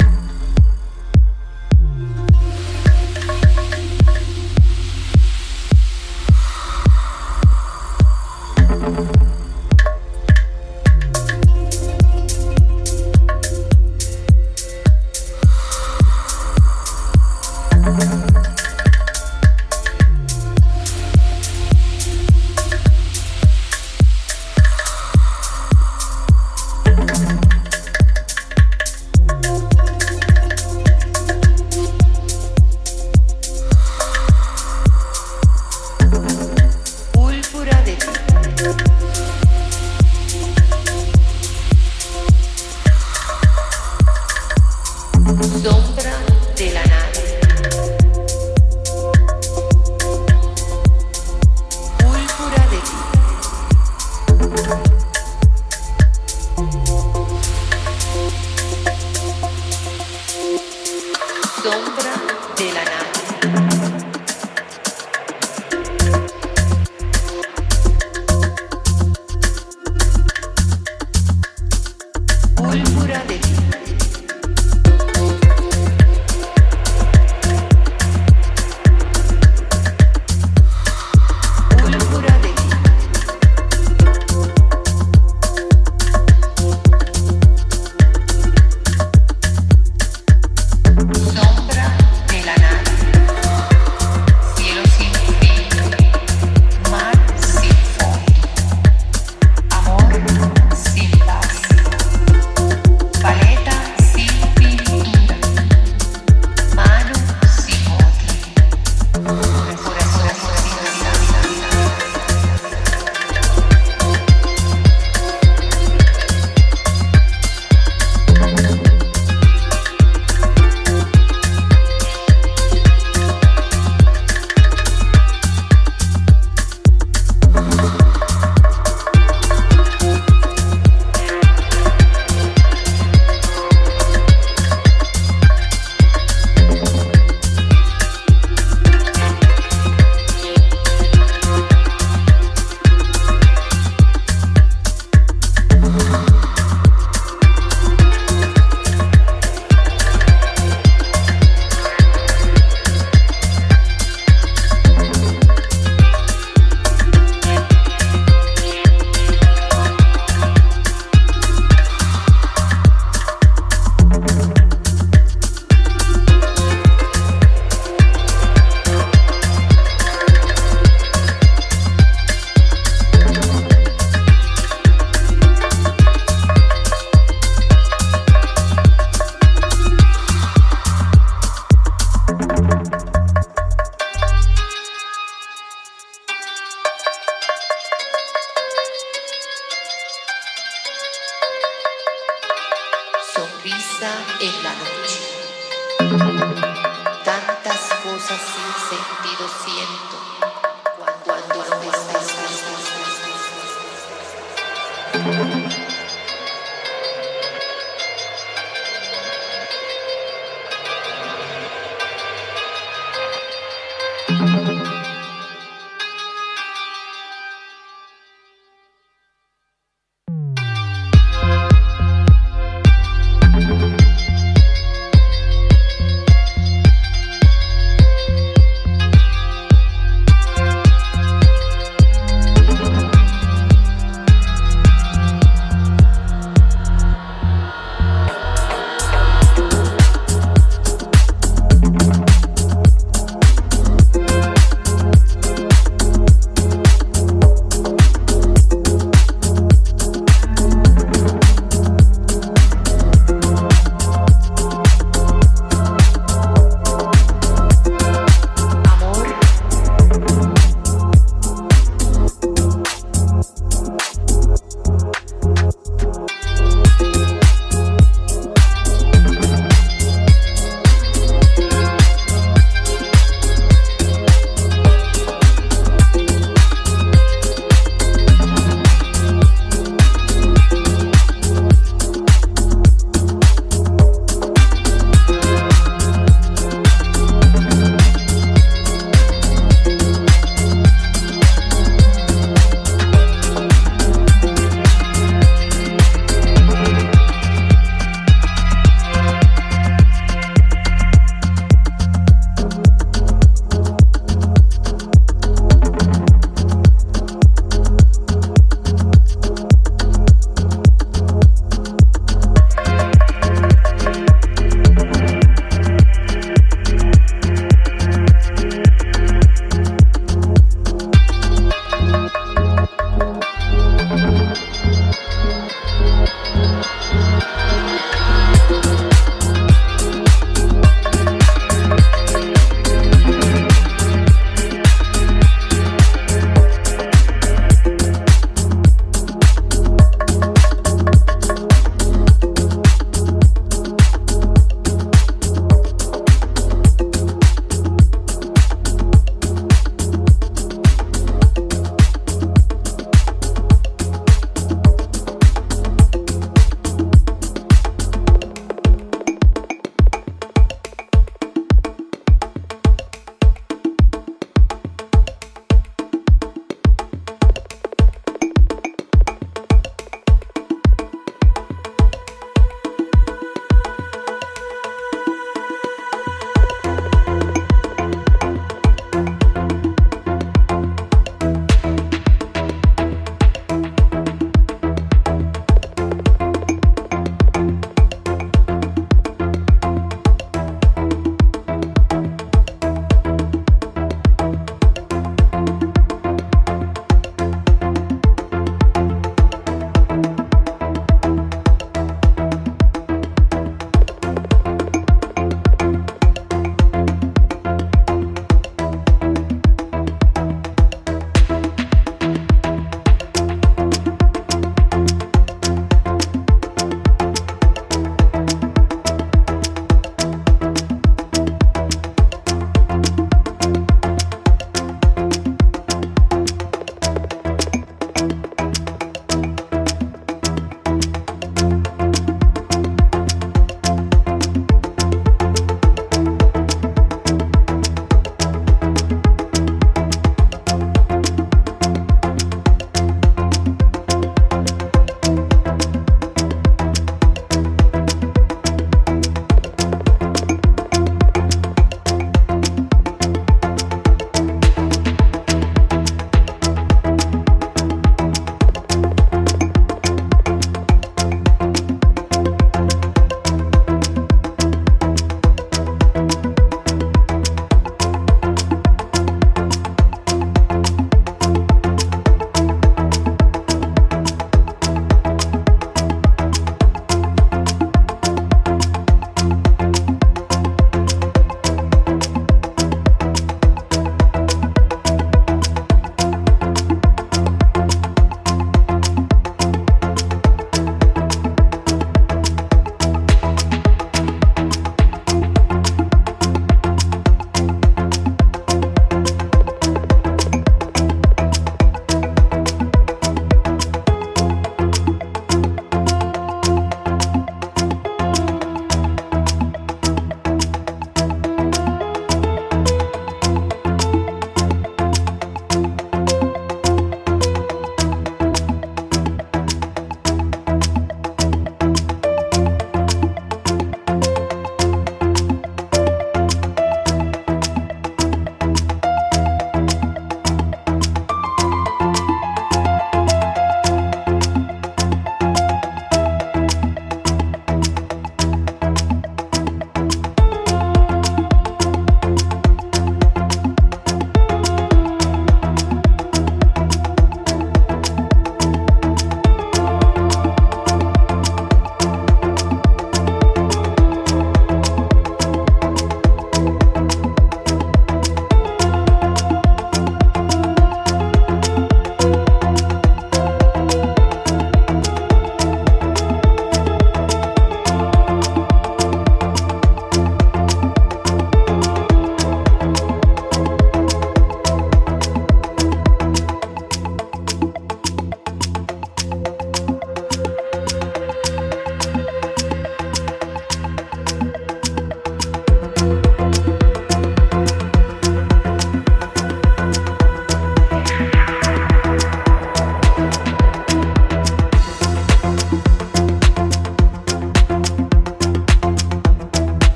summer.